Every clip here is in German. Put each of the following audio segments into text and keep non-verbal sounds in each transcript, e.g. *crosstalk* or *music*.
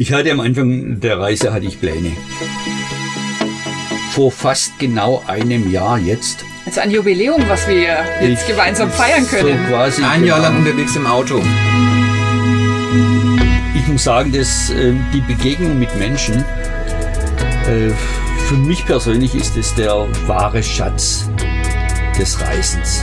Ich hatte am Anfang der Reise hatte ich Pläne. Vor fast genau einem Jahr jetzt. Also ein Jubiläum, was wir jetzt Ich- gemeinsam feiern können. So quasi Ein Jahr genau. lang unterwegs im Auto. Ich muss sagen, dass äh, die Begegnung mit Menschen, äh, für mich persönlich ist es der wahre Schatz des Reisens.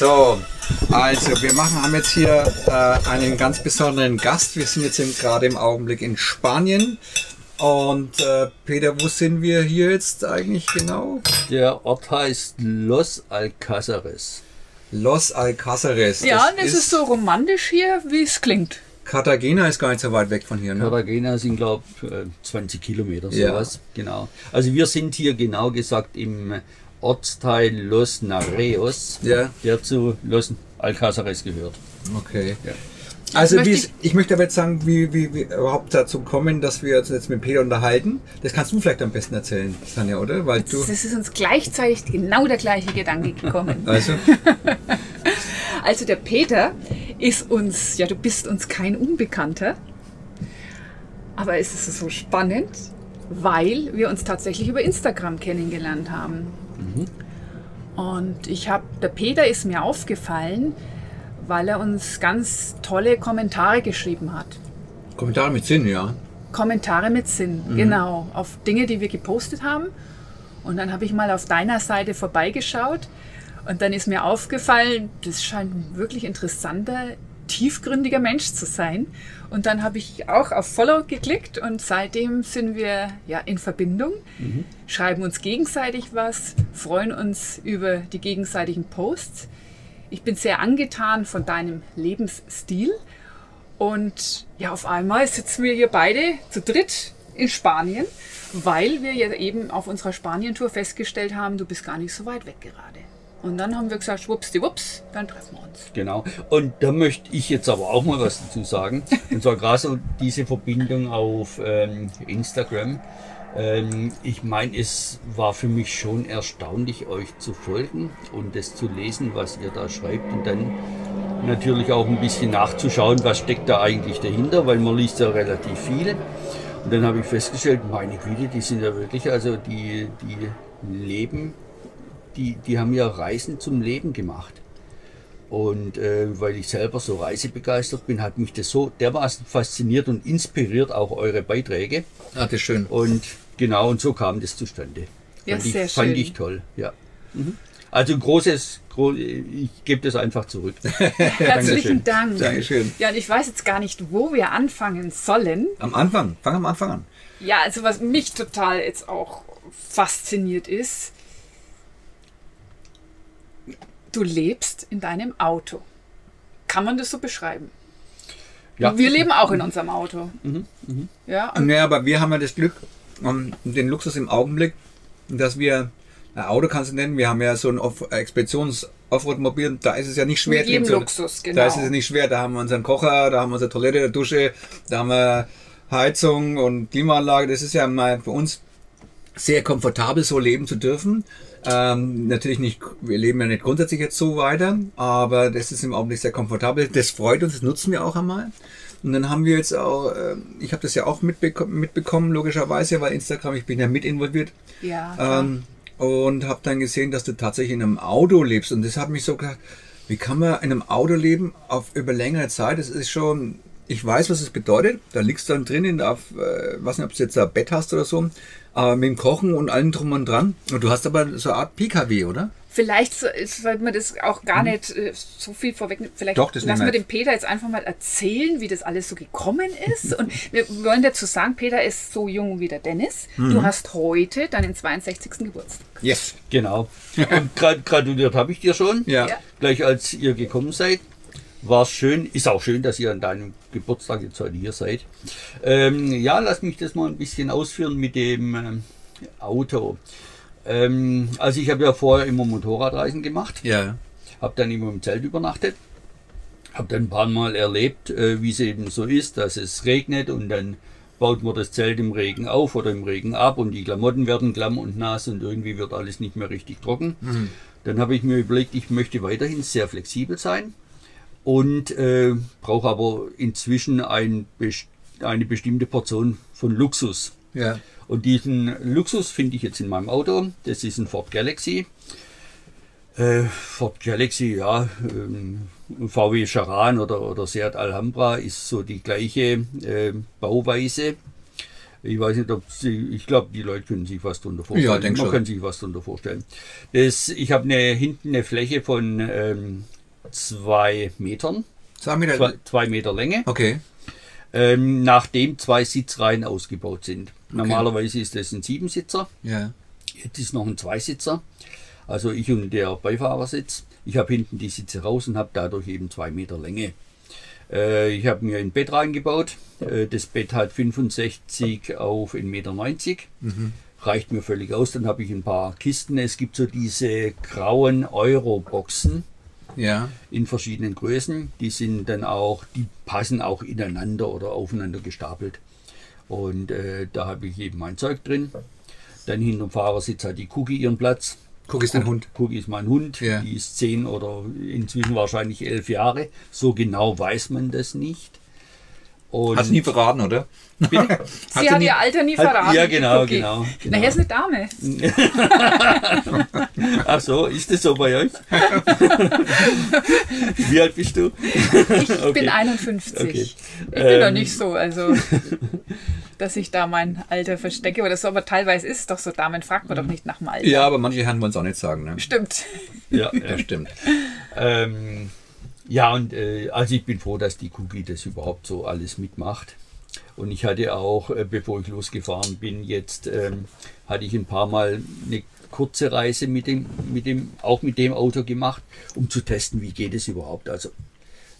So, also wir machen, haben jetzt hier äh, einen ganz besonderen Gast. Wir sind jetzt im, gerade im Augenblick in Spanien. Und äh, Peter, wo sind wir hier jetzt eigentlich genau? Der Ort heißt Los Alcázares. Los Alcázares. Ja, und es ist so romantisch hier, wie es klingt. Cartagena ist gar nicht so weit weg von hier, ne? Cartagena sind, glaube ich, 20 Kilometer, Ja. sowas. Genau. Also wir sind hier genau gesagt im Ortsteil Los Nareos, Ja. der zu Los Alcázares gehört. Okay. Ja. Also möchte wie, ich- ich, möchte aber jetzt sagen, wie, wie, wie überhaupt dazu kommen, dass wir uns jetzt mit Peter unterhalten. Das kannst du vielleicht am besten erzählen, Tanja, oder? Weil du. Das ist uns gleichzeitig genau der gleiche Gedanke gekommen. *laughs* Also, *laughs* Also der Peter ist uns, ja du bist uns kein Unbekannter, aber es ist so spannend, weil wir uns tatsächlich über Instagram kennengelernt haben. Und ich habe, der Peter ist mir aufgefallen, weil er uns ganz tolle Kommentare geschrieben hat. Kommentare mit Sinn, ja. Kommentare mit Sinn, genau, auf Dinge, die wir gepostet haben. Und dann habe ich mal auf deiner Seite vorbeigeschaut und dann ist mir aufgefallen, das scheint ein wirklich interessanter, tiefgründiger Mensch zu sein. Und dann habe ich auch auf Follow geklickt und seitdem sind wir ja in Verbindung, schreiben uns gegenseitig was, freuen uns über die gegenseitigen Posts. Ich bin sehr angetan von deinem Lebensstil. Und ja, auf einmal sitzen wir hier beide zu dritt in Spanien, weil wir ja eben auf unserer Spanien-Tour festgestellt haben, du bist gar nicht so weit weg gerade. Und dann haben wir gesagt, schwuppsdiwupps, dann treffen wir uns. Genau. Und da möchte ich jetzt aber auch mal was dazu sagen. *laughs* Und zwar gerade so diese Verbindung auf ähm, Instagram. Ähm, ich meine, es war für mich schon erstaunlich, euch zu folgen und das zu lesen, was ihr da schreibt und dann natürlich auch ein bisschen nachzuschauen, was steckt da eigentlich dahinter, weil man liest ja relativ viel. Und dann habe ich festgestellt, meine Güte, die sind ja wirklich, also die, die leben, die, die haben ja Reisen zum Leben gemacht. Und äh, weil ich selber so reisebegeistert bin, hat mich das so dermaßen fasziniert und inspiriert, auch eure Beiträge. Ah, das ist schön. Und genau, und so kam das zustande. Ja, fand ich, sehr Fand schön. ich toll, ja. Mhm. Also ein großes, gro ich gebe das einfach zurück. *laughs* Herzlichen Dank. Dankeschön. Ja, und ich weiß jetzt gar nicht, wo wir anfangen sollen. Am Anfang, fang am Anfang an. Ja, also was mich total jetzt auch fasziniert ist, du lebst in deinem Auto. Kann man das so beschreiben? Ja. Wir leben auch in unserem Auto. Ja, und Ja, aber wir haben ja das Glück, um, den Luxus im Augenblick, dass wir, ein Auto kannst du nennen, wir haben ja so ein Expeditions- Offroad-Mobil, da ist es ja nicht schwer. Mit jedem Luxus, Da genau. ist es nicht schwer, da haben wir unseren Kocher, da haben wir unsere Toilette, Dusche, da haben wir Heizung und Klimaanlage. Das ist ja mal für uns sehr komfortabel, so leben zu dürfen. Ähm, natürlich nicht, wir leben ja nicht grundsätzlich jetzt so weiter, aber das ist im Augenblick sehr komfortabel. Das freut uns, das nutzen wir auch einmal. Und dann haben wir jetzt auch, ähm, ich habe das ja auch mitbeko mitbekommen, logischerweise, weil Instagram, ich bin ja mit involviert. ja. Ähm, und habe dann gesehen, dass du tatsächlich in einem Auto lebst. Und das hat mich so gedacht, wie kann man in einem Auto leben auf über längere Zeit? Das ist schon, ich weiß, was es bedeutet. Da liegst du dann drinnen, auf, äh, weiß nicht, ob du jetzt ein Bett hast oder so, aber mit dem Kochen und allem drum und dran. Und du hast aber so eine Art PKW, oder? Vielleicht so- sollte man das auch gar nicht äh, so viel vorwegnehmen. Vielleicht Doch, das lassen wir dem Peter jetzt einfach mal erzählen, wie das alles so gekommen ist. *laughs* Und wir wollen dazu sagen, Peter ist so jung wie der Dennis. Du hast heute deinen 62. Geburtstag. Yes. Genau. Und gra- gratuliert habe ich dir schon. Ja. Ja. Gleich als ihr gekommen seid. War schön, ist auch schön, dass ihr an deinem Geburtstag jetzt heute hier seid. Ähm, ja, lass mich das mal ein bisschen ausführen mit dem ähm, Auto. Ähm, also ich habe ja vorher immer Motorradreisen gemacht Ja. habe dann immer im Zelt übernachtet. Habe dann ein paar Mal erlebt, äh, wie es eben so ist, dass es regnet und dann baut man das Zelt im Regen auf oder im Regen ab und die Klamotten werden klamm und nass und irgendwie wird alles nicht mehr richtig trocken. Dann habe ich mir überlegt, ich möchte weiterhin sehr flexibel sein und äh, brauche aber inzwischen ein, eine bestimmte Portion von Luxus. Ja. Und diesen Luxus finde ich jetzt in meinem Auto. Das ist ein Ford Galaxy. Äh, Ford Galaxy, ja, ähm, VW Charan oder, oder Seat Alhambra ist so die gleiche äh, Bauweise. Ich weiß nicht, ob Sie, ich glaube, die Leute können sich was darunter vorstellen. Ja, denk Man schon. kann sich was darunter vorstellen. Das, ich habe eine, hinten eine Fläche von ähm, zwei Metern, Sag mir zwei, zwei Meter Länge Okay. ähm, nachdem zwei Sitzreihen ausgebaut sind. Normalerweise ist das ein Siebensitzer, Ja. jetzt ist noch ein Zweisitzer, also ich und der Beifahrersitz. Ich habe hinten die Sitze raus und habe dadurch eben zwei Meter Länge. Äh, ich habe mir ein Bett reingebaut. Äh, das Bett hat 65 auf 1,90 Meter. Reicht mir völlig aus. Dann habe ich ein paar Kisten. Es gibt so diese grauen Euro-Boxen Ja. in verschiedenen Größen. Die sind dann auch, die passen auch ineinander oder aufeinander gestapelt. Und äh, da habe ich eben mein Zeug drin. Dann hinterm Fahrersitz hat die Cookie ihren Platz. Guck, ist dein Hund. Cookie ist mein Hund, Ja. die ist zehn oder inzwischen wahrscheinlich elf Jahre. So genau weiß man das nicht. Und Hast du nie verraten, oder? *laughs* Sie hat ihr Alter nie Hat- verraten. ja, genau, Okay. genau, genau. Na, hier ist eine Dame. *laughs* Ach so, ist das so bei euch? *laughs* Wie alt bist du? Ich Okay. bin 51. Okay. Ich bin Ähm. doch nicht so, also dass ich da mein Alter verstecke oder so, aber teilweise ist es doch so, Damen fragt man doch nicht nach dem Alter. Ja, aber manche Herren wollen es auch nicht sagen. Ne? Stimmt. Ja, Ja, stimmt. Ähm, ja, und äh, also ich bin froh, dass die Cookie das überhaupt so alles mitmacht. Und ich hatte auch, äh, bevor ich losgefahren bin, jetzt ähm, hatte ich ein paar Mal eine kurze Reise mit dem, mit dem, auch mit dem Auto gemacht, um zu testen, wie geht es überhaupt. Also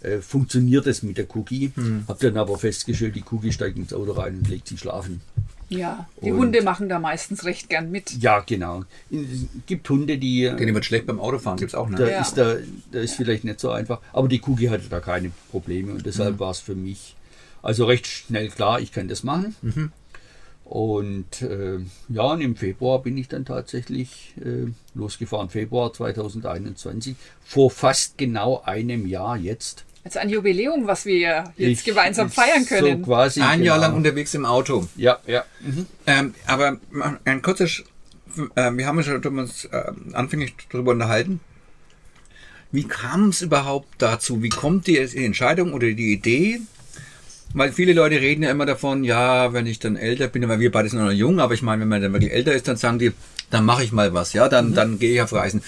äh, funktioniert es mit der Cookie? Hab dann aber festgestellt, die Cookie steigt ins Auto rein und legt sich schlafen. Ja, die Und- Hunde machen da meistens recht gern mit. Ja, genau. Es gibt Hunde, die äh, Denen wird schlecht beim Autofahren, gibt's auch, da ne? Ja. ist da, da ist vielleicht nicht so einfach. Aber die Cookie hatte da keine Probleme und deshalb Mhm. war es für mich also recht schnell klar, ich kann das machen. Mhm. Und äh, ja, und im Februar bin ich dann tatsächlich äh, losgefahren. Februar 2021, vor fast genau einem Jahr jetzt. Also ein Jubiläum, was wir jetzt Ich- gemeinsam feiern können. So quasi. Ein Jahr genau. lang unterwegs im Auto. Ja, ja. Mhm. Ähm, aber ein kurzes, Sch- äh, wir haben uns schon uns, äh, anfänglich darüber unterhalten. Wie kam es überhaupt dazu? Wie kommt die, Entscheidung oder die Idee? Weil viele Leute reden ja immer davon, ja, wenn ich dann älter bin, weil wir beide sind noch jung, aber ich meine, wenn man dann wirklich älter ist, dann sagen die, dann mache ich mal was, ja, dann, dann gehe ich auf Reisen.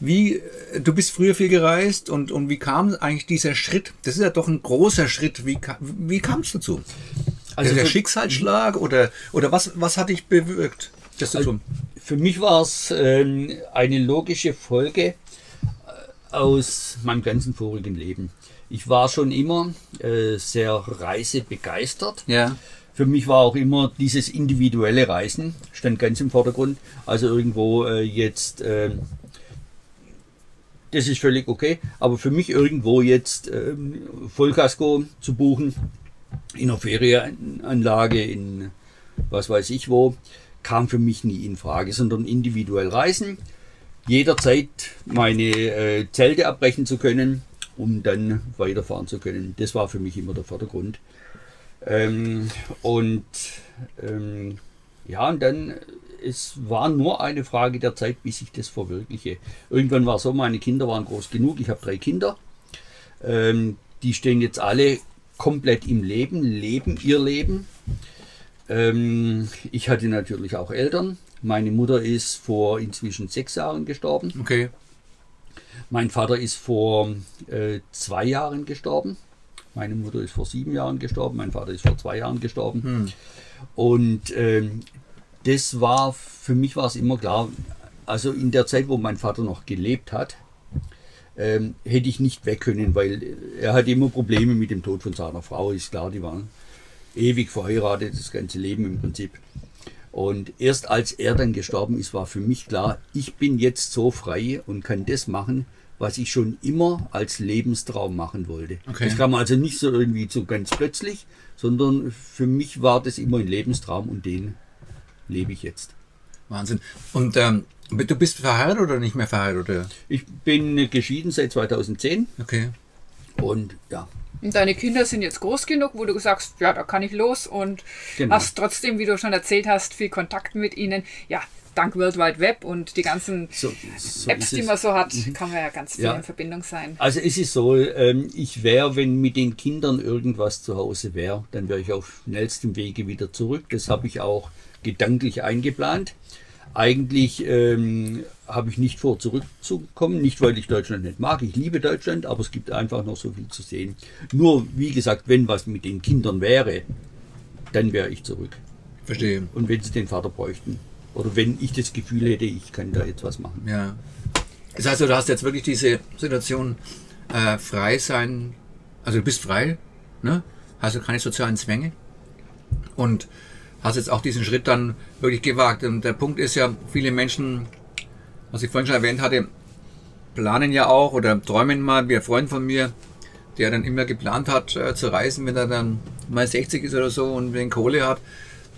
Wie, äh, du bist früher viel gereist und, und wie kam eigentlich dieser Schritt? Das ist ja doch ein großer Schritt. Wie, wie kam es dazu? Also der Schicksalsschlag oder, oder was, was hat dich bewirkt, das zu tun? Für mich war es ähm, eine logische Folge äh, aus meinem ganzen vorigen Leben. Ich war schon immer äh, sehr reisebegeistert. Ja. Für mich war auch immer dieses individuelle Reisen, stand ganz im Vordergrund. Also irgendwo äh, jetzt, ähm, das ist völlig okay, aber für mich irgendwo jetzt ähm, Vollkasko zu buchen, in einer Ferienanlage, in was weiß ich wo, kam für mich nie in Frage, sondern individuell reisen, jederzeit meine äh, Zelte abbrechen zu können, um dann weiterfahren zu können. Das war für mich immer der Vordergrund. Ähm, und ähm, ja, und dann, es war nur eine Frage der Zeit, bis ich das verwirkliche. Irgendwann war es so, meine Kinder waren groß genug, ich habe drei Kinder. Ähm, die stehen jetzt alle komplett im Leben, leben ihr Leben. Ähm, ich hatte natürlich auch Eltern. Meine Mutter ist vor inzwischen sechs Jahren gestorben. Okay. Mein Vater ist vor äh, zwei Jahren gestorben. Meine Mutter ist vor sieben Jahren gestorben. Mein Vater ist vor zwei Jahren gestorben. Und ähm, das war, für mich war es immer klar, also in der Zeit, wo mein Vater noch gelebt hat, ähm, hätte ich nicht weg können, weil er hatte immer Probleme mit dem Tod von seiner Frau, ist klar, die waren ewig verheiratet, das ganze Leben im Prinzip. Und erst als er dann gestorben ist, war für mich klar, ich bin jetzt so frei und kann das machen, was ich schon immer als Lebenstraum machen wollte. Okay. Das kam also nicht so irgendwie so ganz plötzlich, sondern für mich war das immer ein Lebenstraum und den lebe ich jetzt. Wahnsinn. Und ähm, du bist verheiratet oder nicht mehr verheiratet? Oder? Ich bin geschieden seit 2010 Okay. und ja, Und deine Kinder sind jetzt groß genug, wo du sagst, ja, da kann ich los und Genau. hast trotzdem, wie du schon erzählt hast, viel Kontakt mit ihnen. Ja, dank World Wide Web und die ganzen so, so Apps, die man so hat, kann man ja ganz viel Ja. in Verbindung sein. Also es ist so, ähm, ich wäre, wenn mit den Kindern irgendwas zu Hause wäre, dann wäre ich auf schnellstem Wege wieder zurück. Das habe ich auch gedanklich eingeplant. Eigentlich ähm, habe ich nicht vor, zurückzukommen, nicht weil ich Deutschland nicht mag. Ich liebe Deutschland, aber es gibt einfach noch so viel zu sehen. Nur, wie gesagt, wenn was mit den Kindern wäre, dann wäre ich zurück. Verstehe. Und wenn sie den Vater bräuchten. Oder wenn ich das Gefühl hätte, ich kann da jetzt was machen. Ja. Das heißt, du hast jetzt wirklich diese Situation äh, frei sein, also du bist frei, ne? hast du keine sozialen Zwänge und hast jetzt auch diesen Schritt dann wirklich gewagt. Und der Punkt ist ja, viele Menschen, was ich vorhin schon erwähnt hatte, planen ja auch oder träumen mal, wie ein Freund von mir, der dann immer geplant hat äh, zu reisen, wenn er dann mal 60 ist oder so und wenn Kohle hat,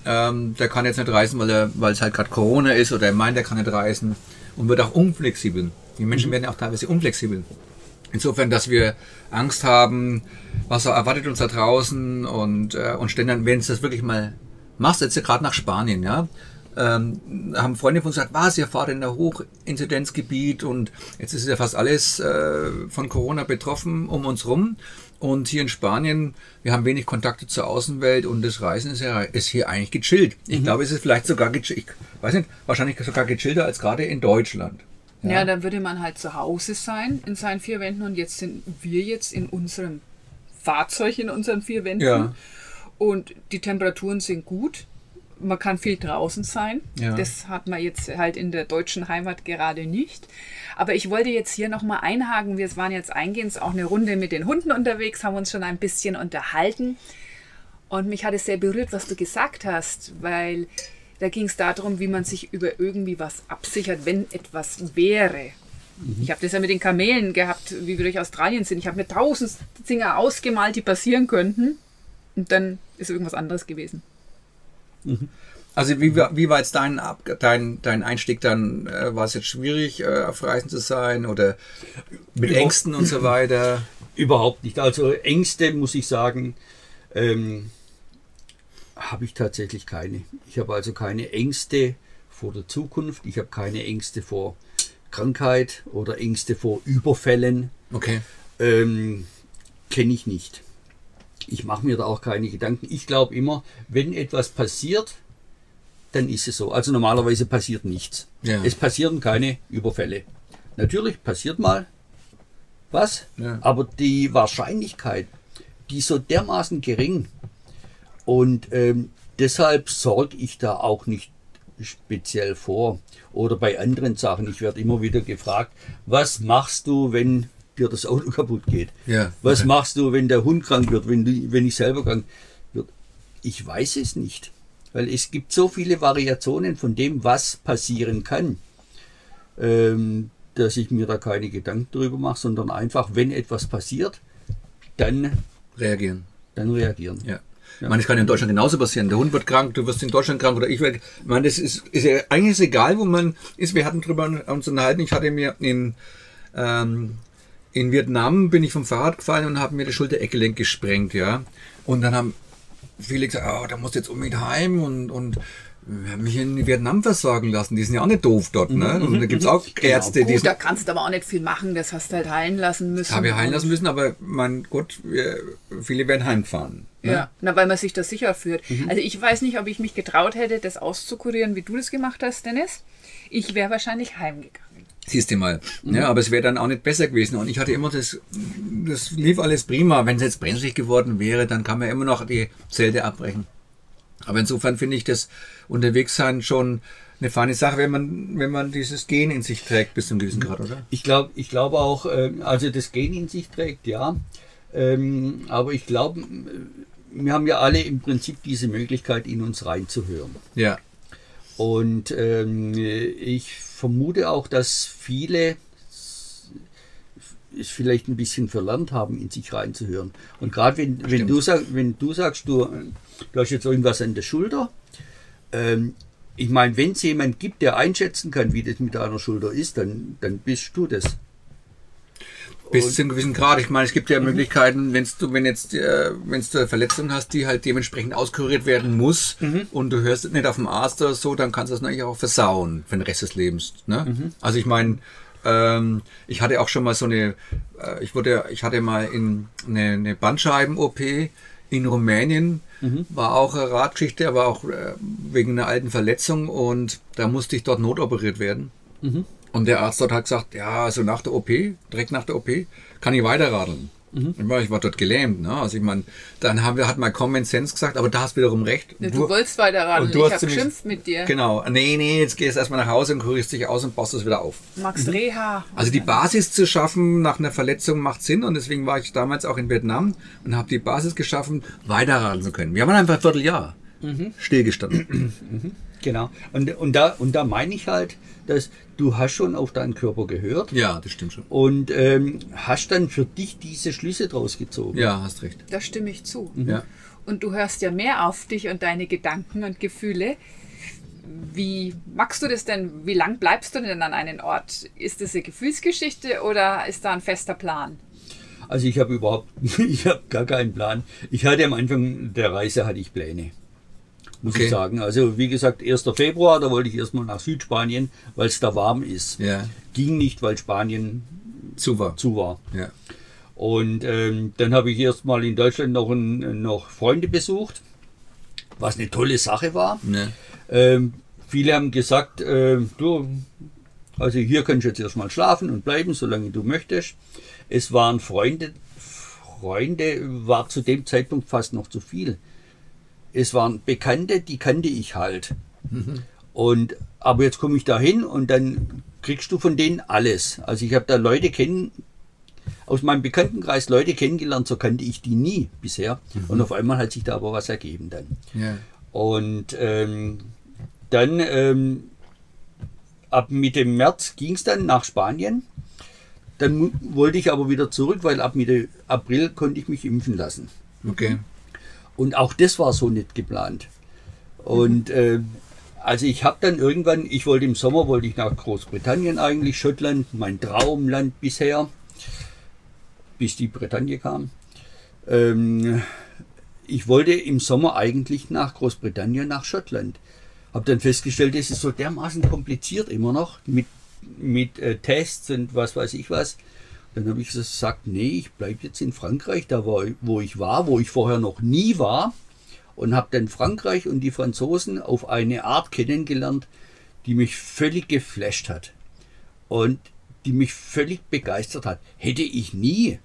ähm, der kann jetzt nicht reisen, weil er, weil es halt gerade Corona ist oder er meint, er kann nicht reisen und wird auch unflexibel. Die Menschen werden ja auch teilweise unflexibel. Insofern, dass wir Angst haben, was erwartet uns da draußen und, äh, und stellen dann, wenn es das wirklich mal machst, jetzt ja gerade nach Spanien, ja, ähm, haben Freunde von uns gesagt, was, ihr fahrt in ein Hochinzidenzgebiet und jetzt ist ja fast alles äh, von Corona betroffen um uns rum. Und hier in Spanien, wir haben wenig Kontakte zur Außenwelt und das Reisen ist, ja, ist hier eigentlich gechillt. Ich glaube, es ist vielleicht sogar gechillt, ich weiß nicht, wahrscheinlich sogar gechillter als gerade in Deutschland. Ja. dann würde man halt zu Hause sein in seinen vier Wänden und jetzt sind wir jetzt in unserem Fahrzeug in unseren vier Wänden Ja. Und die Temperaturen sind gut. Man kann viel draußen sein. Ja. Das hat man jetzt halt in der deutschen Heimat gerade nicht. Aber ich wollte jetzt hier nochmal einhaken. Wir waren jetzt eingehend auch eine Runde mit den Hunden unterwegs, haben uns schon ein bisschen unterhalten. Und mich hat es sehr berührt, was du gesagt hast, weil da ging es darum, wie man sich über irgendwie was absichert, wenn etwas wäre. Ich habe das ja mit den Kamelen gehabt, wie wir durch Australien sind. Ich habe mir tausend Dinge ausgemalt, die passieren könnten. Und dann ist irgendwas anderes gewesen. Also wie, war- wie war jetzt dein, Ab- dein, dein Einstieg dann? Äh, war es jetzt schwierig, äh, auf Reisen zu sein oder mit Über- Ängsten und so *laughs* weiter? Überhaupt nicht. Also Ängste, muss ich sagen, ähm, habe ich tatsächlich keine. Ich habe also keine Ängste vor der Zukunft. Ich habe keine Ängste vor Krankheit oder Ängste vor Überfällen. Okay. Ähm, Kenne ich nicht. Ich mache mir da auch keine Gedanken. Ich glaube immer, wenn etwas passiert, dann ist es so. Also normalerweise passiert nichts. Ja. Es passieren keine Überfälle. Natürlich passiert mal was, Ja. aber die Wahrscheinlichkeit, die ist so dermaßen gering. Und ähm, deshalb sorge ich da auch nicht speziell vor. Oder bei anderen Sachen. Ich werde immer wieder gefragt, was machst du, wenn dir das Auto kaputt geht? Ja, Was okay. machst du, wenn der Hund krank wird, wenn, du, wenn ich selber krank wird? Ich weiß es nicht. Weil es gibt so viele Variationen von dem, was passieren kann, ähm, dass ich mir da keine Gedanken drüber mache, sondern einfach, wenn etwas passiert, dann, Reagieren. dann reagieren. Ja. Ich meine, das kann ja in Deutschland genauso passieren. Der Hund wird krank, du wirst in Deutschland krank oder ich werde. Ich meine, das ist, ist ja eigentlich ist egal, wo man ist. Wir hatten drüber uns unterhalten. Ich hatte mir in, ähm, in Vietnam bin ich vom Fahrrad gefallen und habe mir das Schultereckgelenk gesprengt, ja. Und dann haben viele gesagt, oh, da musst du jetzt unbedingt heim und, und wir haben mich in Vietnam versorgen lassen. Die sind ja auch nicht doof dort, ne? Und da gibt's auch Ärzte, die Gut, sind da kannst du aber auch nicht viel machen, das hast du halt heilen lassen müssen. habe ich heilen lassen müssen, aber mein Gott, wir, viele werden heimfahren. Ne? Ja, na, weil man sich da sicher fühlt. Also ich weiß nicht, ob ich mich getraut hätte, das auszukurieren, wie du das gemacht hast, Dennis. Ich wäre wahrscheinlich heimgegangen. Siehst du mal. Ja, aber es wäre dann auch nicht besser gewesen. Und ich hatte immer das, das lief alles prima. Wenn es jetzt brenzlig geworden wäre, dann kann man immer noch die Zelte abbrechen. Aber insofern finde ich das Unterwegssein schon eine feine Sache, wenn man, wenn man dieses Gen in sich trägt bis zu einem gewissen Grad, oder? Ich glaube ich glaube auch, ähm, also das Gen in sich trägt, ja. Ähm, aber ich glaube, wir haben ja alle im Prinzip diese Möglichkeit, in uns reinzuhören. Ja. Und ähm, ich vermute auch, dass viele es vielleicht ein bisschen verlernt haben, in sich reinzuhören. Und gerade wenn, wenn, du sag, wenn du sagst, du, du hast jetzt irgendwas an der Schulter, ähm, ich meine, wenn es jemand gibt, der einschätzen kann, wie das mit deiner Schulter ist, dann, dann bist du das. Bis zu einem gewissen Grad. Ich meine, es gibt ja Möglichkeiten, wenn's du, wenn jetzt, äh, wenn du eine Verletzung hast, die halt dementsprechend auskuriert werden muss und du hörst nicht auf dem Arzt oder so, dann kannst du das natürlich auch versauen für den Rest des Lebens. Ne? Also ich meine, ähm, ich hatte auch schon mal so eine, äh, ich wurde, ich hatte mal in eine, eine Bandscheiben-OP in Rumänien, war auch eine Radgeschichte, aber auch äh, wegen einer alten Verletzung und da musste ich dort notoperiert werden. Und der Arzt dort hat gesagt, ja, also nach der OP, direkt nach der OP, kann ich weiterradeln. Ich war- Ich war dort gelähmt, ne? Also ich meine, dann haben wir, hat mein Common Sense gesagt, aber da hast wiederum recht. Ja, du wolltest weiter ran. und du ich habe geschimpft mit dir. Genau. Nee, nee, jetzt gehst du erstmal nach Hause und kurierst dich aus und baust es wieder auf. Magst Reha. Also die Basis zu schaffen nach einer Verletzung macht Sinn und deswegen war ich damals auch in Vietnam und habe die Basis geschaffen, weiterradeln zu können. Wir haben einfach ein Vierteljahr stillgestanden. Genau. Und, und, da, und da meine ich halt, dass du hast schon auf deinen Körper gehört ja, das stimmt schon. und ähm, hast dann für dich diese Schlüsse draus gezogen. Ja, hast recht. Da stimme ich zu. Ja. Und du hörst ja mehr auf dich und deine Gedanken und Gefühle. Wie magst du das denn? Wie lang bleibst du denn an einem Ort? Ist das eine Gefühlsgeschichte oder ist da ein fester Plan? Also ich habe überhaupt, *laughs* ich habe gar keinen Plan. Ich hatte am Anfang der Reise hatte ich Pläne. Muss Okay. ich sagen. Also wie gesagt, 1. Februar, da wollte ich erstmal nach Südspanien, weil es da warm ist. Ja. Ging nicht, weil Spanien Zu war. zu war. Ja. Und ähm, dann habe ich erstmal in Deutschland noch, ein, noch Freunde besucht, was eine tolle Sache war. Ja. Ähm, viele haben gesagt, ähm, du, also hier kannst du jetzt erstmal schlafen und bleiben, solange du möchtest. Es waren Freunde, Freunde war zu dem Zeitpunkt fast noch zu viel. Es waren Bekannte, die kannte ich halt. Und aber jetzt komme ich da hin und dann kriegst du von denen alles. Also ich habe da Leute kennen, aus meinem Bekanntenkreis Leute kennengelernt, so kannte ich die nie bisher. Und auf einmal hat sich da aber was ergeben dann. Ja. Und ähm, dann ähm, ab Mitte März ging es dann nach Spanien. Dann wollte ich aber wieder zurück, weil ab Mitte April konnte ich mich impfen lassen. Okay. Und auch das war so nicht geplant. Und äh, also ich habe dann irgendwann, ich wollte im Sommer, wollte ich nach Großbritannien eigentlich, Schottland, mein Traumland bisher, bis die Bretagne kam. Ähm, ich wollte im Sommer eigentlich nach Großbritannien, nach Schottland. Habe dann festgestellt, es ist so dermaßen kompliziert immer noch mit, mit äh, Tests und was weiß ich was. Dann habe ich gesagt, nee, ich bleibe jetzt in Frankreich, da war, wo ich war, wo ich vorher noch nie war. Und habe dann Frankreich und die Franzosen auf eine Art kennengelernt, die mich völlig geflasht hat. Und die mich völlig begeistert hat. Hätte ich nie,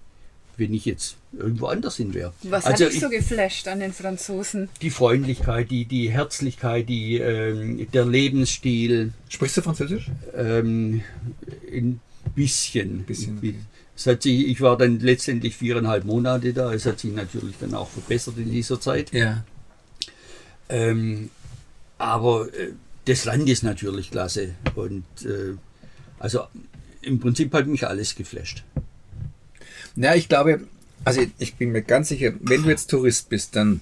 wenn ich jetzt irgendwo anders hin wäre. Was also hat dich ich- so geflasht an den Franzosen? die Freundlichkeit, die, die Herzlichkeit, die, ähm, der Lebensstil, Sprichst du Französisch? ähm, ein bisschen. Bisschen, Bi- okay. Es hat sich, ich war dann letztendlich viereinhalb Monate da. Es hat sich natürlich dann auch verbessert in dieser Zeit. Ja. Ähm, aber äh, das Land ist natürlich klasse. Und äh, also im Prinzip hat mich alles geflasht. Na, ich glaube, also ich bin mir ganz sicher, wenn du jetzt Tourist bist, dann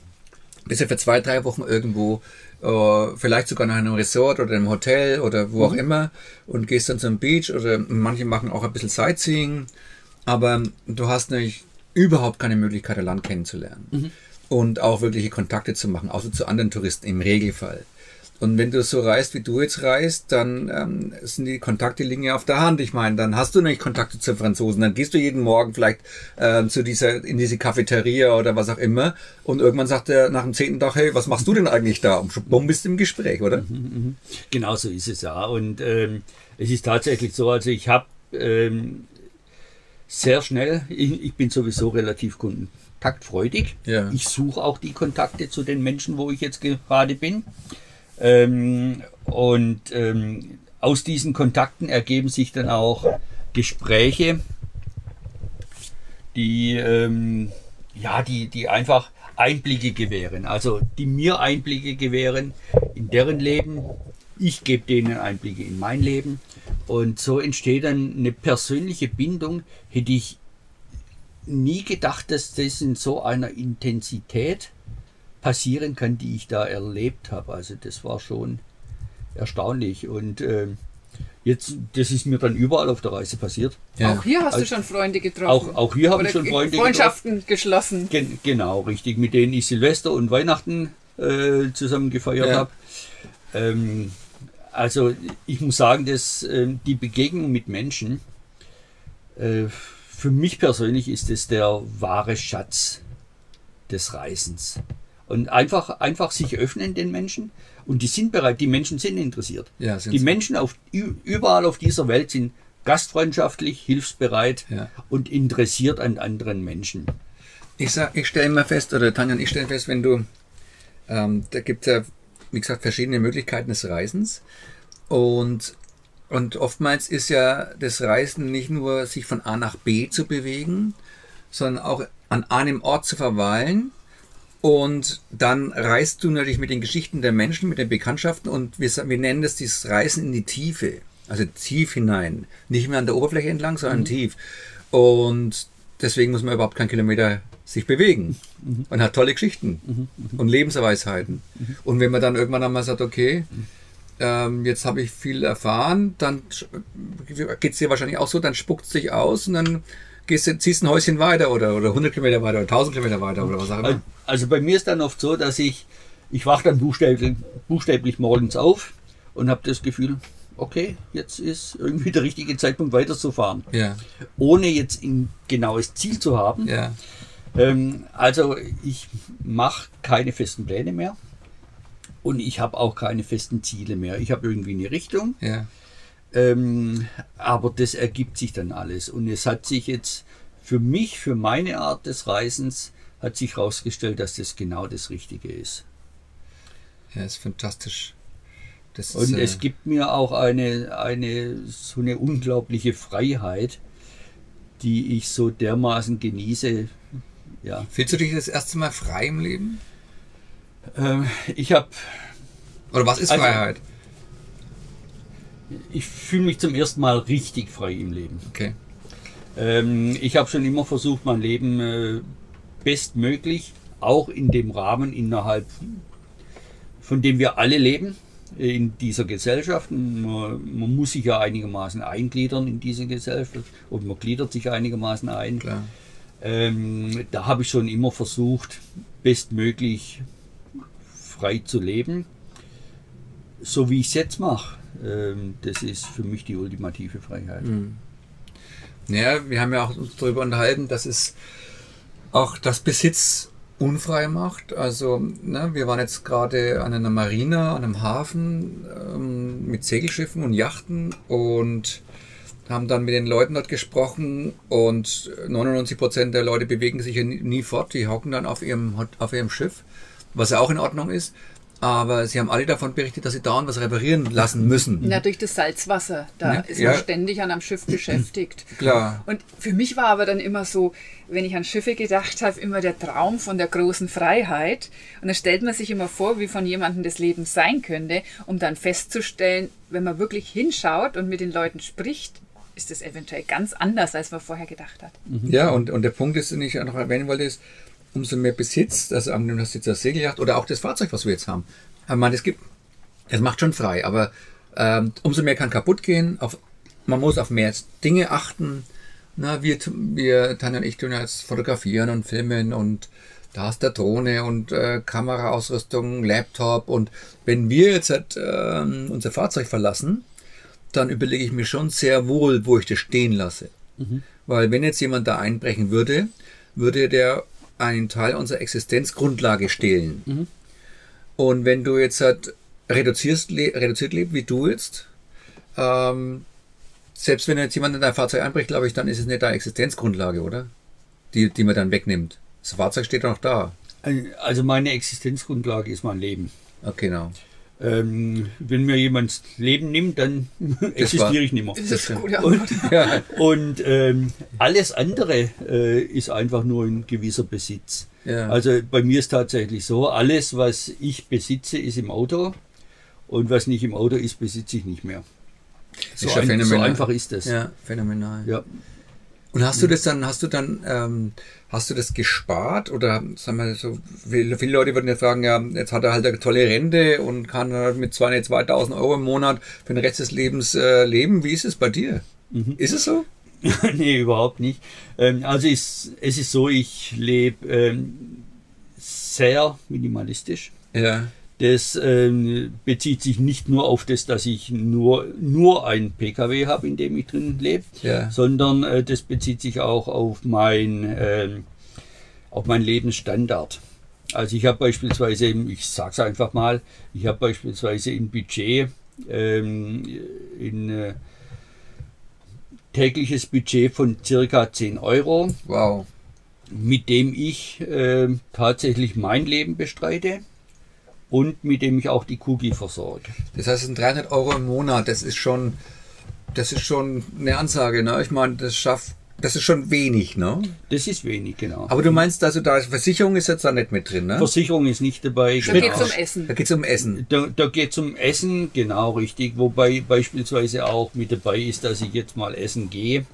bist du für zwei, drei Wochen irgendwo, äh, vielleicht sogar nach einem Resort oder einem Hotel oder wo auch immer und gehst dann zum Beach oder manche machen auch ein bisschen Sightseeing, aber du hast nämlich überhaupt keine Möglichkeit, ein Land kennenzulernen und auch wirkliche Kontakte zu machen, außer zu anderen Touristen im Regelfall. Und wenn du so reist, wie du jetzt reist, dann ähm, sind die Kontakte liegen ja auf der Hand. Ich meine, dann hast du nämlich Kontakte zu Franzosen. Dann gehst du jeden Morgen vielleicht ähm, zu dieser in diese Cafeteria oder was auch immer. Und irgendwann sagt er nach dem zehnten Tag, hey, was machst du denn eigentlich da? Und bumm, bist du im Gespräch, oder? Genau so ist es ja. Und ähm, es ist tatsächlich so, also ich habe ähm, sehr schnell, ich, ich bin sowieso relativ kontaktfreudig. Ja. Ich suche auch die Kontakte zu den Menschen, wo ich jetzt gerade bin. Ähm, und ähm, aus diesen Kontakten ergeben sich dann auch Gespräche, die, ähm, ja, die, die einfach Einblicke gewähren. Also die mir Einblicke gewähren in deren Leben. Ich gebe denen Einblicke in mein Leben. Und so entsteht dann eine persönliche Bindung, hätte ich nie gedacht, dass das in so einer Intensität passieren kann, die ich da erlebt habe. Also das war schon erstaunlich. Und ähm, jetzt, das ist mir dann überall auf der Reise passiert. Ja. Auch hier hast Also du schon Freunde getroffen. Auch, auch hier habe ich schon Freunde Freundschaften geschlossen. Gen genau, richtig, mit denen ich Silvester und Weihnachten äh, zusammen gefeiert Ja. habe. Ähm, also ich muss sagen, dass ähm, die Begegnung mit Menschen, äh, für mich persönlich ist es der wahre Schatz des Reisens. Und einfach, einfach sich öffnen den Menschen. Und die sind bereit, die Menschen sind interessiert. Ja, die. Menschen auf, überall auf dieser Welt sind gastfreundschaftlich, hilfsbereit Ja. und interessiert an anderen Menschen. Ich sag, ich stelle mal fest, oder Tanja ich stellen fest, wenn du, ähm, da gibt ja, wie gesagt, verschiedene Möglichkeiten des Reisens. Und, und oftmals ist ja das Reisen nicht nur, sich von A nach B zu bewegen, sondern auch an einem Ort zu verweilen. Und dann reist du natürlich mit den Geschichten der Menschen, mit den Bekanntschaften und wir, wir nennen das dieses Reisen in die Tiefe. Also tief hinein. Nicht mehr an der Oberfläche entlang, sondern tief. Und deswegen muss man überhaupt keinen Kilometer sich bewegen. Man hat tolle Geschichten und Lebensweisheiten. Und wenn man dann irgendwann einmal sagt, okay, ähm, jetzt habe ich viel erfahren, dann geht es dir wahrscheinlich auch so, dann spuckt es dich aus und dann gehst du, ziehst ein Häuschen weiter oder, oder 100 Kilometer weiter oder 1000 Kilometer weiter oder was auch immer. Also bei mir ist dann oft so, dass ich, ich wache dann buchstäblich, buchstäblich morgens auf und habe das Gefühl, okay, jetzt ist irgendwie der richtige Zeitpunkt weiterzufahren. Ja, Ohne jetzt ein genaues Ziel zu haben. ja, Ähm, also ich mache keine festen Pläne mehr und ich habe auch keine festen Ziele mehr. Ich habe irgendwie eine Richtung, ja. ähm, aber das ergibt sich dann alles. Und es hat sich jetzt für mich, für meine Art des Reisens, hat sich herausgestellt, dass das genau das Richtige ist. Ja, ist fantastisch. Das Und ist, äh, es gibt mir auch eine, eine, so eine unglaubliche Freiheit, die ich so dermaßen genieße. Ja, Fühlst du dich das erste Mal frei im Leben? ähm, ich habe Oder was ist Also- Freiheit? ich fühle mich zum ersten Mal richtig frei im Leben. Okay. Ähm, ich habe schon immer versucht, mein Leben äh, bestmöglich, auch in dem Rahmen innerhalb, von dem wir alle leben, in dieser Gesellschaft. Man, man muss sich ja einigermaßen eingliedern in diese Gesellschaft und man gliedert sich einigermaßen ein. Klar. Ähm, da habe ich schon immer versucht, bestmöglich frei zu leben, so wie ich es jetzt mache. Ähm, das ist für mich die ultimative Freiheit. Ja, wir haben ja auch uns darüber unterhalten, dass es auch das Besitz unfrei macht. Also, ne, wir waren jetzt gerade an einer Marina, an einem Hafen ähm, mit Segelschiffen und Yachten und haben dann mit den Leuten dort gesprochen und 99 Prozent der Leute bewegen sich ja nie fort. Die hocken dann auf ihrem, auf ihrem Schiff, was ja auch in Ordnung ist. Aber sie haben alle davon berichtet, dass sie dauernd was reparieren lassen müssen. Na, durch das Salzwasser. Da Ja, ist ja. man ständig an einem Schiff *clears throat* beschäftigt. Klar. Und für mich war aber dann immer so, wenn ich an Schiffe gedacht habe, immer der Traum von der großen Freiheit. Und dann stellt man sich immer vor, wie von jemandem das Leben sein könnte, um dann festzustellen, wenn man wirklich hinschaut und mit den Leuten spricht, ist das eventuell ganz anders, als man vorher gedacht hat. Ja, und, und der Punkt ist, den ich auch noch erwähnen wollte, ist, umso mehr Besitz, also angenommen, du hast jetzt das Segelyacht oder auch das Fahrzeug, was wir jetzt haben. Ich meine, es gibt, es macht schon frei, aber ähm, umso mehr kann kaputt gehen. Auf, man muss auf mehr Dinge achten. Na, wir, wir, Tanja und ich tun jetzt fotografieren und filmen und da ist der Drohne und äh, Kameraausrüstung, Laptop und wenn wir jetzt halt, ähm, unser Fahrzeug verlassen, dann überlege ich mir schon sehr wohl, wo ich das stehen lasse. Weil wenn jetzt jemand da einbrechen würde, würde der einen Teil unserer Existenzgrundlage stehlen. Und wenn du jetzt halt reduzierst, le reduziert lebst, wie du jetzt, ähm, selbst wenn jetzt jemand in dein Fahrzeug einbricht, glaube ich, dann ist es nicht deine Existenzgrundlage, oder? Die, die man dann wegnimmt. Das Fahrzeug steht doch noch da. Also meine Existenzgrundlage ist mein Leben. Okay, genau. Ähm, wenn mir jemand das Leben nimmt, dann existiere ich nicht mehr. Das ist stimmt. gute Antwort. *laughs* Ja, Und ähm, alles andere äh, ist einfach nur ein gewisser Besitz. Ja. Also bei mir ist tatsächlich so, alles, was ich besitze, ist im Auto und was nicht im Auto ist, besitze ich nicht mehr. So, Ist ja ein, so einfach ist es. Ja, phänomenal. Ja. Und hast du das dann, hast du dann, ähm, hast du das gespart oder sagen wir so, viele, viele Leute würden ja fragen, ja, jetzt hat er halt eine tolle Rente und kann halt mit 2.000 2000 Euro im Monat für den Rest des Lebens äh, leben. Wie ist es bei dir? Ist es so? *laughs* nee, überhaupt nicht. Ähm, also ist, es ist so, ich lebe ähm, sehr minimalistisch. Ja. Das ähm, bezieht sich nicht nur auf das, dass ich nur, nur ein PKW habe, in dem ich drin lebe, Ja. sondern äh, das bezieht sich auch auf mein, ähm, auf meinen Lebensstandard. Also ich habe beispielsweise, ich sage es einfach mal, ich habe beispielsweise im Budget ähm, in äh, tägliches Budget von circa 10 Euro, Wow. mit dem ich äh, tatsächlich mein Leben bestreite und mit dem ich auch die Kugel versorge. Das heißt, es sind 300 Euro im Monat. Das ist schon, das ist schon eine Ansage, ne? Ich meine, das schafft, das ist schon wenig, ne? Das ist wenig, genau. Aber du meinst also, da Versicherung ist jetzt da nicht mit drin, ne? Versicherung ist nicht dabei. Da genau. geht es um Essen. Da geht's um Essen. Da, da geht es um Essen, genau richtig. Wobei beispielsweise auch mit dabei ist, dass ich jetzt mal essen gehe.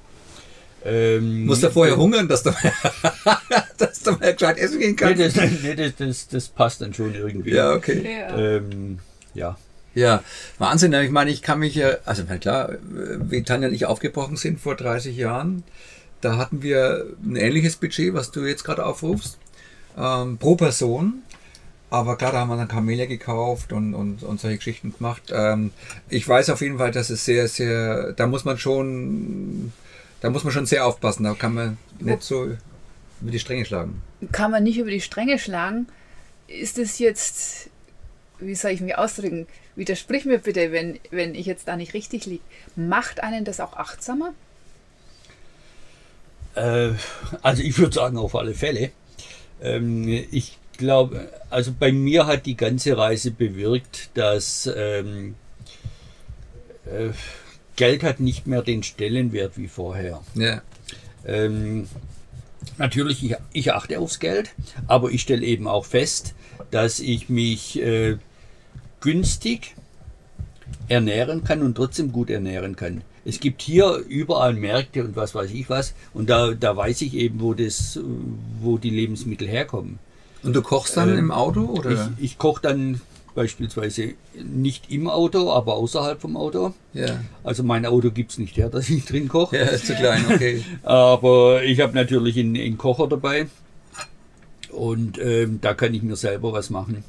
Ähm, Musst du vorher hungern, dass du, dass du mal gescheit essen gehen Nee, kannst? das, *laughs* nee, das, das, das passt dann schon irgendwie. Ja, okay. Ja. Ähm, ja. Ja, Wahnsinn. ne? Ich meine, ich kann mich ja, also na klar, äh, wie Tanja und ich aufgebrochen sind vor 30 Jahren, da hatten wir ein ähnliches Budget, was du jetzt gerade aufrufst, ähm, pro Person. Aber klar, da haben wir dann Kamele gekauft und, und, und solche Geschichten gemacht. Ähm, ich weiß auf jeden Fall, dass es sehr, sehr, da muss man schon, da muss man schon sehr aufpassen. Da kann man nicht so über die Stränge schlagen. Kann man nicht über die Stränge schlagen. Ist es jetzt, wie soll ich mich ausdrücken? Widersprich mir bitte, wenn, wenn ich jetzt da nicht richtig liege. Macht einen das auch achtsamer? Äh, also ich würde sagen, auf alle Fälle. Ähm, ich glaube, also bei mir hat die ganze Reise bewirkt, dass ähm, äh, Geld hat nicht mehr den Stellenwert wie vorher. Ja. Ähm, natürlich, ich, ich achte aufs Geld, aber ich stelle eben auch fest, dass ich mich äh, günstig ernähren kann und trotzdem gut ernähren kann. Es gibt hier überall Märkte und was weiß ich was und da, da weiß ich eben, wo, das, wo die Lebensmittel herkommen. Und du kochst dann Ähm, im Auto oder? Ich, ich koche dann beispielsweise nicht im Auto, aber außerhalb vom Auto. ja. Also mein Auto gibt es nicht her, *laughs* dass ich drin koche. Ja, ist zu klein, okay. *laughs* Aber ich habe natürlich einen, einen Kocher dabei und ähm, da kann ich mir selber was machen.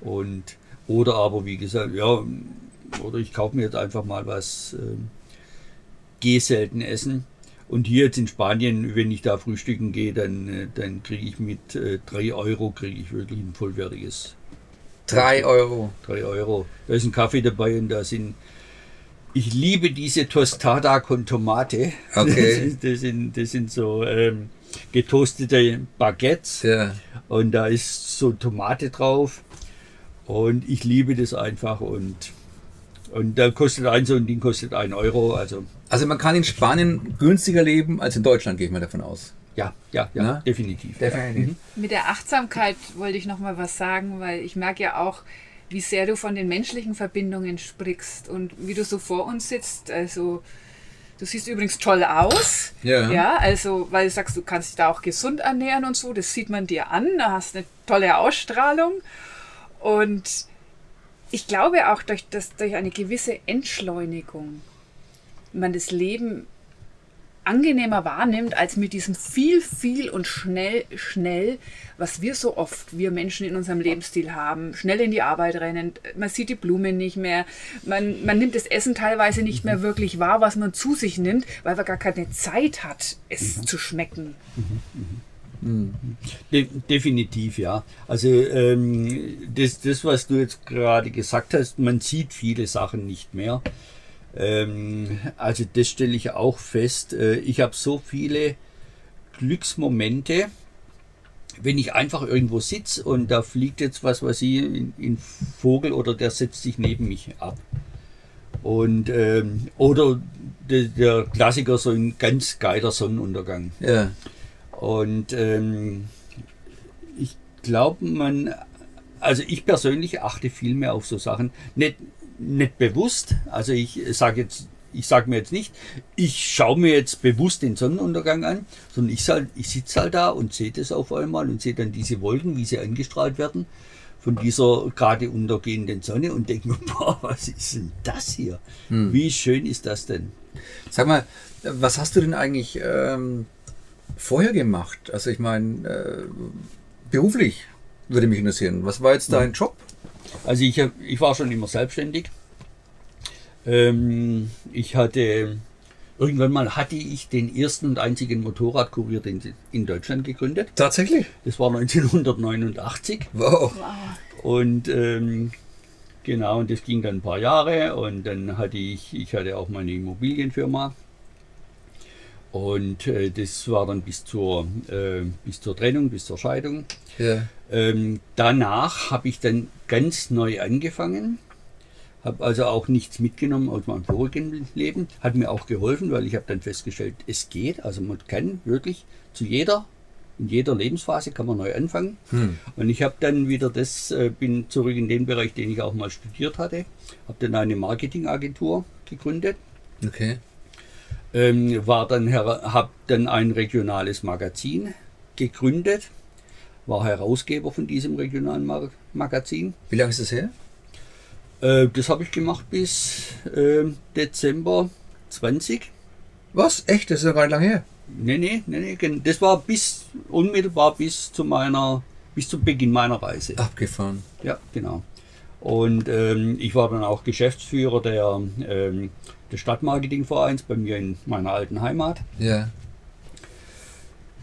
Und oder aber wie gesagt, ja, oder ich kaufe mir jetzt einfach mal was, ähm, gehe selten essen. Und hier jetzt in Spanien, wenn ich da frühstücken gehe, dann, äh, dann kriege ich mit äh, 3 Euro kriege ich wirklich ein vollwertiges Drei Euro. 3 Euro. Da ist ein Kaffee dabei und da sind. Ich liebe diese Tostada con Tomate. Okay. *laughs* Das, sind, das sind so ähm, getoastete Baguettes Ja. und da ist so Tomate drauf. Und ich liebe das einfach und, und da kostet ein so ein Ding kostet 1 Euro. Also Also man kann in Spanien günstiger leben als in Deutschland, gehe ich mal davon aus. Ja, ja, ja, Na? definitiv. Definitiv. Mit der Achtsamkeit wollte ich noch mal was sagen, weil ich merke ja auch, wie sehr du von den menschlichen Verbindungen sprichst und wie du so vor uns sitzt. Also du siehst übrigens toll aus. Ja. Ja, also weil du sagst, du kannst dich da auch gesund ernähren und so. Das sieht man dir an. Da hast eine tolle Ausstrahlung und ich glaube auch durch, das, durch eine gewisse Entschleunigung man das Leben angenehmer wahrnimmt als mit diesem viel, viel und schnell, schnell, was wir so oft, wir Menschen in unserem Lebensstil haben. Schnell in die Arbeit rennen, man sieht die Blumen nicht mehr, man, man nimmt das Essen teilweise nicht mehr wirklich wahr, was man zu sich nimmt, weil man gar keine Zeit hat, es zu schmecken. De definitiv, ja. Also ähm, das, das, was du jetzt gerade gesagt hast, man sieht viele Sachen nicht mehr. Ähm, also das stelle ich auch fest. Äh, ich habe so viele Glücksmomente, wenn ich einfach irgendwo sitze und da fliegt jetzt was, was ich, ein, Vogel oder der setzt sich neben mich ab. Und ähm, oder der, der Klassiker so ein ganz geiler Sonnenuntergang. Ja. Und ähm, ich glaube, man, also ich persönlich achte viel mehr auf so Sachen. Nicht, nicht bewusst. Also ich sage jetzt, ich sage mir jetzt nicht, ich schaue mir jetzt bewusst den Sonnenuntergang an, sondern ich, halt, ich sitze halt da und sehe das auf einmal und sehe dann diese Wolken, wie sie angestrahlt werden von dieser gerade untergehenden Sonne und denke mir, *laughs* boah, was ist denn das hier? Wie schön ist das denn? Sag mal, was hast du denn eigentlich ähm, vorher gemacht? Also ich meine, äh, beruflich würde mich interessieren. Was war jetzt dein Job? Also ich, ich war schon immer selbstständig. Ähm, ich hatte, irgendwann mal hatte ich den ersten und einzigen Motorradkurier den in Deutschland gegründet. Tatsächlich? Das war 1989. Wow. Und ähm, genau, und das ging dann ein paar Jahre und dann hatte ich, ich hatte auch meine Immobilienfirma. Und äh, das war dann bis zur, äh, bis zur Trennung, bis zur Scheidung. Ja. Ähm, danach habe ich dann ganz neu angefangen, habe also auch nichts mitgenommen aus meinem vorigen Leben, hat mir auch geholfen, weil ich habe dann festgestellt, es geht, also man kann wirklich zu jeder, in jeder Lebensphase kann man neu anfangen. Und ich habe dann wieder das, äh, bin zurück in den Bereich, den ich auch mal studiert hatte, habe dann eine Marketingagentur gegründet Okay. Ähm, war dann habe dann ein regionales Magazin gegründet, war Herausgeber von diesem regionalen Mag Magazin. Wie lange ist das her? Äh, das habe ich gemacht bis ähm, Dezember 20. Was? Echt? Das ist ja gar nicht lange her. Nee, nee, nee, nee, das war bis unmittelbar bis zu meiner bis zum Beginn meiner Reise. Abgefahren. Ja, genau. Und ähm, ich war dann auch Geschäftsführer der, ähm, des Stadtmarketingvereins bei mir in meiner alten Heimat. Ja.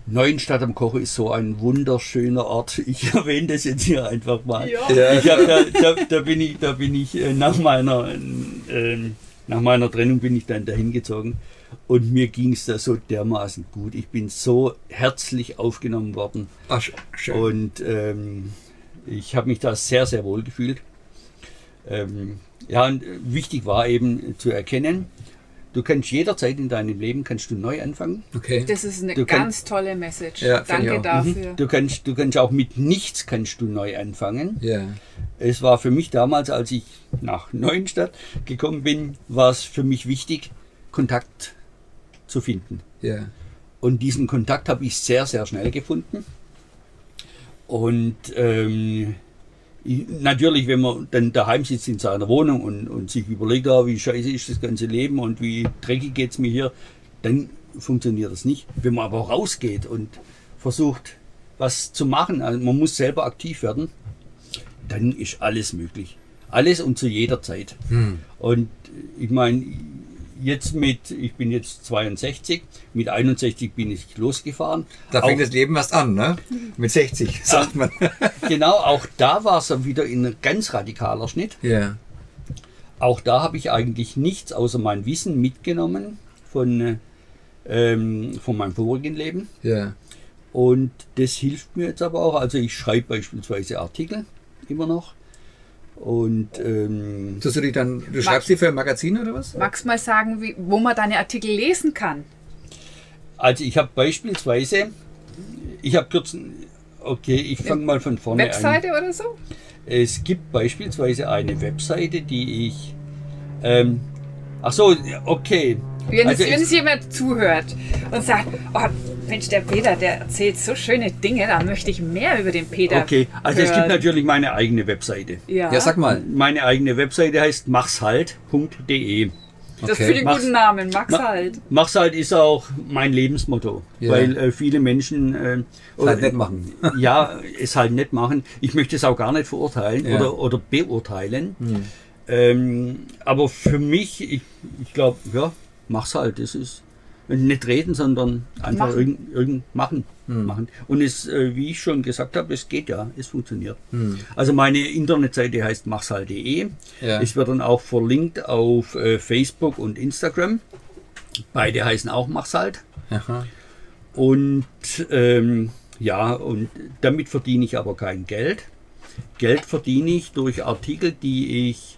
Neuenstadt am Koche ist so ein wunderschöner Ort. *laughs* Ich erwähne das jetzt hier einfach mal. Ja. Ja. Ich hab da, da, da bin ich, da bin ich äh, nach meiner, ähm, nach meiner Trennung bin ich dann dahin gezogen und mir ging es da so dermaßen gut. Ich bin so herzlich aufgenommen worden Ach, sch- schön. und ähm, ich habe mich da sehr, sehr wohl gefühlt. Ähm, ja, und äh, wichtig war eben zu erkennen, du kannst jederzeit in deinem Leben kannst du neu anfangen. okay. Das ist eine Du kann- ganz tolle Message. Ja, Danke auch. dafür. Du kannst, du kannst auch mit nichts kannst du neu anfangen. Ja. Es war für mich damals, als ich nach Neuenstadt gekommen bin, war es für mich wichtig, Kontakt zu finden. Ja. Und diesen Kontakt habe ich sehr, sehr schnell gefunden. Und ähm, natürlich, wenn man dann daheim sitzt in seiner Wohnung und, und sich überlegt, ah, wie scheiße ist das ganze Leben und wie dreckig geht's mir hier, dann funktioniert das nicht. Wenn man aber rausgeht und versucht, was zu machen, also man muss selber aktiv werden, dann ist alles möglich. Alles und zu jeder Zeit. Und ich meine, jetzt mit, ich bin jetzt 62, mit 61 bin ich losgefahren. Da fängt Auch- das Leben erst an, ne? Mit 60, sagt man. *laughs* Genau, auch da war es wieder ein ganz radikaler Schnitt. ja. Auch da habe ich eigentlich nichts außer mein Wissen mitgenommen von, äh, ähm, von meinem vorigen Leben. Ja. Und das hilft mir jetzt aber auch. Also ich schreibe beispielsweise Artikel immer noch. Und ähm, Tust du dich dann, du schreibst die für ein Magazin oder was? Magst du mal sagen, wie, wo man deine Artikel lesen kann? also ich habe beispielsweise, ich habe kürzlich, okay, ich fange mal von vorne an. Webseite oder so? Es gibt beispielsweise eine Webseite, die ich. Ähm, ach so, okay. Wenn, Also es, wenn es jemand zuhört und sagt, oh, Mensch, der Peter, der erzählt so schöne Dinge, da möchte ich mehr über den Peter Okay, also es gibt hören. natürlich meine eigene Webseite. Ja, Ja, sag mal. Meine eigene Webseite heißt machshalt.de. das okay. ich einen Mach's- guten Namen, Max Ma- halt. Mach's halt ist auch mein Lebensmotto, Ja. weil äh, viele Menschen äh, Halt nicht machen. *laughs* ja es halt nicht machen. Ich möchte es auch gar nicht verurteilen Ja. oder, oder beurteilen. Ähm, aber für mich, ich, ich glaube, ja, mach's halt. Das ist nicht reden, sondern einfach Machen. irgend, irgend machen, machen. Und es, äh, wie ich schon gesagt habe, es geht ja, es funktioniert. Also meine Internetseite heißt machshalt.de. Ja. Es wird dann auch verlinkt auf äh, Facebook und Instagram. Beide heißen auch Machshalt. Aha. Und ähm, ja, und damit verdiene ich aber kein Geld. Geld verdiene ich durch Artikel, die ich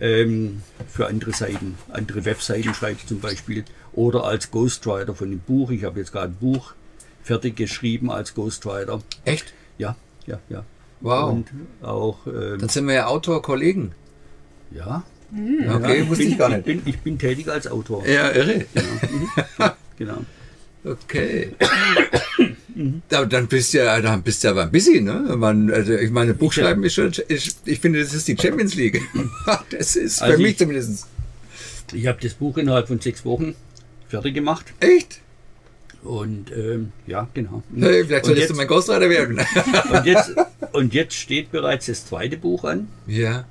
ähm, für andere Seiten, andere Webseiten schreibe zum Beispiel oder als Ghostwriter von dem Buch. Ich habe jetzt gerade ein Buch fertig geschrieben als Ghostwriter. Echt? Ja, ja, ja. Wow. Und auch, ähm, Dann sind wir ja Autor-Kollegen. ja, Okay, wusste ich gar Ich nicht. bin, ich bin tätig als Autor. Ja, irre. *laughs* Genau. Okay. Aber dann bist du ja, dann bist du aber busy, ne? Man, also ich meine, Buchschreiben ist schon, ich, ich finde, das ist die Champions League. *laughs* Das ist für Also mich ich- zumindest. Ich habe das Buch innerhalb von sechs Wochen fertig gemacht. Echt? Und ähm, ja, genau. Hey, vielleicht und, solltest jetzt, du mein Ghostwriter werden. *laughs* und, jetzt, und jetzt steht bereits das zweite Buch an. ja.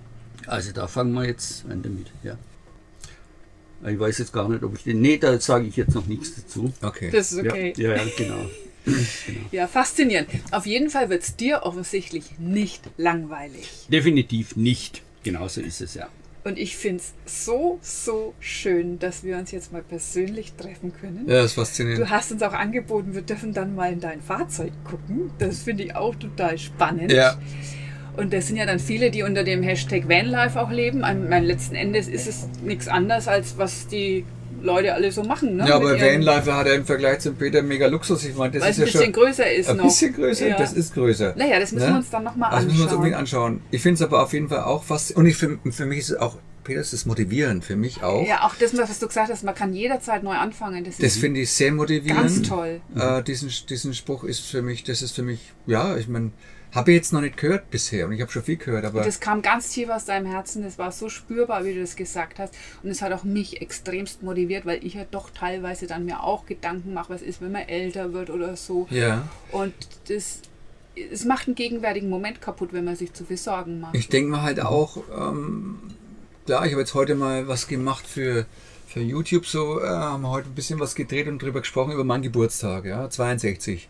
Also da fangen wir jetzt an damit. Ja. Ich weiß jetzt gar nicht, ob ich den. Nee, da sage ich jetzt noch nichts dazu. Okay. Das ist okay. Ja, ja, ja, *laughs* genau. Ja, faszinierend. Auf jeden Fall wird es dir offensichtlich nicht langweilig. Definitiv nicht. Genauso ist es ja. Und ich finde es so, so schön, dass wir uns jetzt mal persönlich treffen können. Ja, das ist faszinierend. Du hast uns auch angeboten, wir dürfen dann mal in dein Fahrzeug gucken. Das finde ich auch total spannend. Ja. Und das sind ja dann viele, die unter dem Hashtag Vanlife auch leben. Am- Mein letzten Endes ist es nichts anderes, als was die Leute alle so machen. Ne? Ja, aber Vanlife hat er im Vergleich zum Peter mega Luxus. Ich meine, das Weil ist es ein ja bisschen schon größer ist ein noch. bisschen größer. Ja. Das ist größer. Naja, das müssen Ne? wir uns dann nochmal Das anschauen. müssen wir uns unbedingt anschauen. Ich finde es aber auf jeden Fall auch fast. Und ich, für, für mich ist es auch, Peter, es ist motivierend. Für mich auch. Ja, auch das, was du gesagt hast, man kann jederzeit neu anfangen. Das, Das finde ich sehr motivierend. ganz toll. Äh, diesen, diesen Spruch ist für mich, das ist für mich, ja, ich meine, habe ich jetzt noch nicht gehört bisher und ich habe schon viel gehört, aber Das kam ganz tief aus deinem Herzen, das war so spürbar, wie du das gesagt hast. Und es hat auch mich extremst motiviert, weil ich ja doch teilweise dann mir auch Gedanken mache, was ist, wenn man älter wird oder so. ja. Und das, es macht einen gegenwärtigen Moment kaputt, wenn man sich zu viel Sorgen macht. Ich denke mal halt auch, ähm, klar, ich habe jetzt heute mal was gemacht für, für YouTube, so äh, haben wir heute ein bisschen was gedreht und drüber gesprochen über meinen Geburtstag, ja, 62.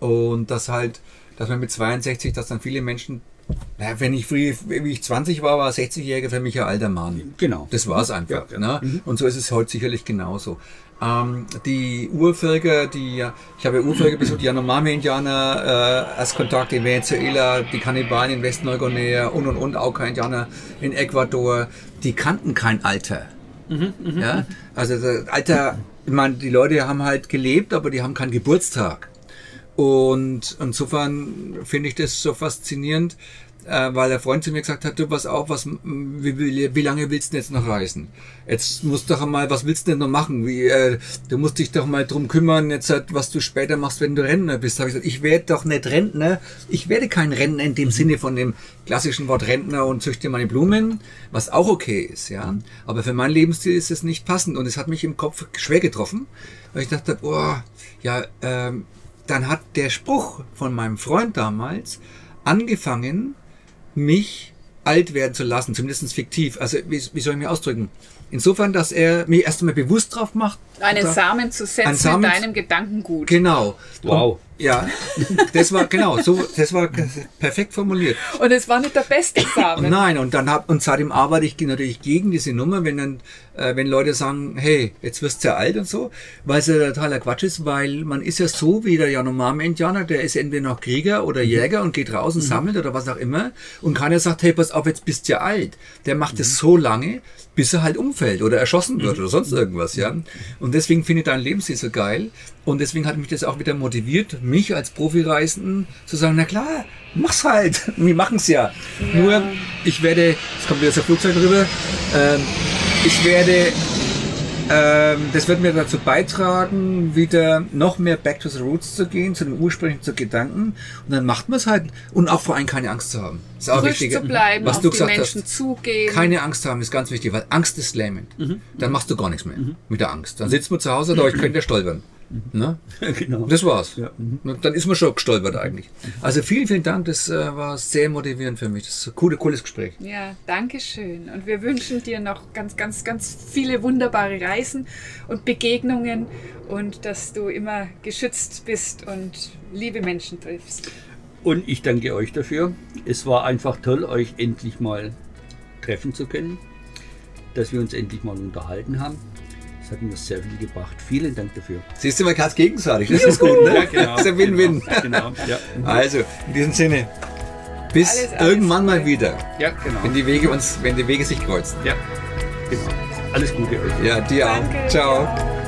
Und das halt, dass man mit 62, dass dann viele Menschen, naja, wenn ich früh, wie ich 20 war, war 60-Jähriger für mich ein alter Mann. Genau. Das war es einfach. Ja, ja. Ne? Und so ist es heute sicherlich genauso. Ähm, die Urvölker, die ja, ich habe ja Urvölker besucht, die Yanomami-Indianer, äh, als Kontakt in Venezuela, die Kannibalen in Westneuguinea und und und, auch kein Indianer in Ecuador, die kannten kein Alter. ja? Also das Alter, ich meine, die Leute haben halt gelebt, aber die haben keinen Geburtstag. Und insofern finde ich das so faszinierend, äh, weil der Freund zu mir gesagt hat, du pass auf, was, wie, wie, wie lange willst du denn jetzt noch reisen? Jetzt musst du doch mal, was willst du denn noch machen? Wie, äh, du musst dich doch mal drum kümmern, jetzt halt, was du später machst, wenn du Rentner bist. Habe ich gesagt, ich werde doch nicht Rentner. Ich werde kein Rentner in dem Sinne von dem klassischen Wort Rentner und züchte meine Blumen, was auch okay ist, ja. Aber für meinen Lebensstil ist es nicht passend und es hat mich im Kopf schwer getroffen, weil ich dachte, oh, ja, ähm, dann hat der Spruch von meinem Freund damals angefangen, mich alt werden zu lassen, zumindest fiktiv. Also wie, wie soll ich mich ausdrücken? Insofern, dass er mir erst einmal bewusst drauf macht. Einen sagt- Samen zu setzen Samen- in deinem Gedankengut. Genau. Wow. Und, ja, *laughs* das war genau, so, das war perfekt formuliert. Und es war nicht der beste Samen. Nein, und dann hab, und seitdem arbeite ich natürlich gegen diese Nummer, wenn dann, äh, wenn Leute sagen, hey, jetzt wirst du ja alt und so, weil es ja totaler Quatsch ist, weil man ist ja so wie der Yanomami-Indianer, der ist entweder noch Krieger oder Jäger und geht raus und sammelt oder was auch immer und keiner sagt, hey, pass auf, jetzt bist du ja alt. Der macht es so lange, bis er halt umfällt oder erschossen wird oder sonst irgendwas, ja. Und deswegen finde ich dein Lebensstil so geil und deswegen hat mich das auch wieder motiviert, mich als Profireisenden zu sagen, na klar, mach's halt. *laughs* Wir machen's ja. Nur, ich werde, jetzt kommt wieder das Flugzeug drüber, ähm, ich werde, ähm, das wird mir dazu beitragen, wieder noch mehr back to the roots zu gehen, zu den ursprünglichen zu Gedanken. Und dann macht man es halt. Und auch vor allem keine Angst zu haben. Das ist auch Frisch wichtig. zu bleiben, was auf du die gesagt Menschen hast. zugehen. Keine Angst haben ist ganz wichtig, weil Angst ist lähmend. Dann machst du gar nichts mehr mit der Angst. Dann sitzt man zu Hause da, ich könnte ja stolpern. Ne? *laughs* genau. Das war's. Ja. Dann ist man schon gestolpert eigentlich. Also vielen, vielen Dank. Das äh, war sehr motivierend für mich. Das ist ein cooles, cooles Gespräch. Ja, danke schön. Und wir wünschen dir noch ganz, ganz, ganz viele wunderbare Reisen und Begegnungen und dass du immer geschützt bist und liebe Menschen triffst. Und ich danke euch dafür. Es war einfach toll, euch endlich mal treffen zu können, dass wir uns endlich mal unterhalten haben. Das hat mir sehr viel gebracht. Vielen Dank dafür. Siehst du, man kann es gegenseitig. Das ist gut, ne? Das ist ein Win-Win. Genau. Ja, Also, in diesem Sinne, bis Alles, alles irgendwann mal wieder, ja genau. wenn die Wege uns, wenn die Wege sich kreuzen. Ja, genau. Alles Gute euch. Ja, dir Danke, auch. Ciao. ja.